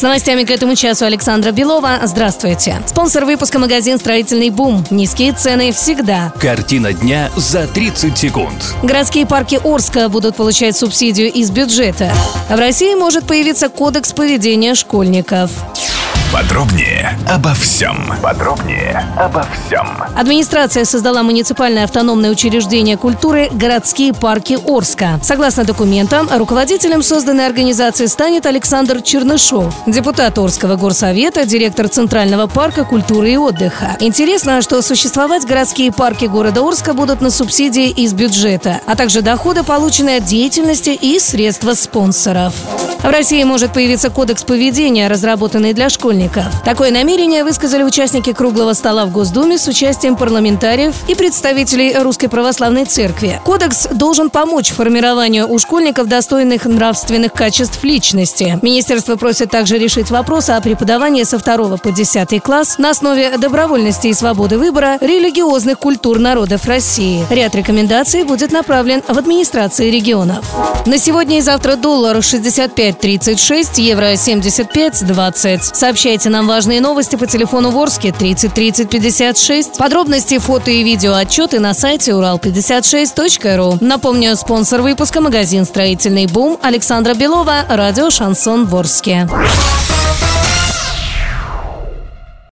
С новостями к этому часу Александра Белова. Здравствуйте. Спонсор выпуска магазин «Строительный бум». Низкие цены всегда. Картина дня за 30 секунд. Городские парки Орска будут получать субсидию из бюджета. В России может появиться кодекс поведения школьников. Подробнее обо всем. Подробнее обо всем. Администрация создала муниципальное автономное учреждение культуры «Городские парки Орска». Согласно документам, руководителем созданной организации станет Александр Чернышов, депутат Орского горсовета, директор Центрального парка культуры и отдыха. Интересно, что существовать городские парки города Орска будут на субсидии из бюджета, а также доходы, полученные от деятельности и средства спонсоров. В России может появиться кодекс поведения, разработанный для школьников. Такое намерение высказали участники круглого стола в Госдуме с участием парламентариев и представителей Русской Православной Церкви. Кодекс должен помочь формированию у школьников достойных нравственных качеств личности. Министерство просит также решить вопрос о преподавании со 2 по 10 класс на основе добровольности и свободы выбора религиозных культур народов России. Ряд рекомендаций будет направлен в администрации регионов. На сегодня и завтра доллар 65.36, евро 75.20. Сообщайте нам важные новости по телефону Ворске 30 30 56. Подробности, фото и видео отчеты на сайте урал56.ру. Напомню, спонсор выпуска магазин «Строительный бум» Александра Белова, радио «Шансон Ворске».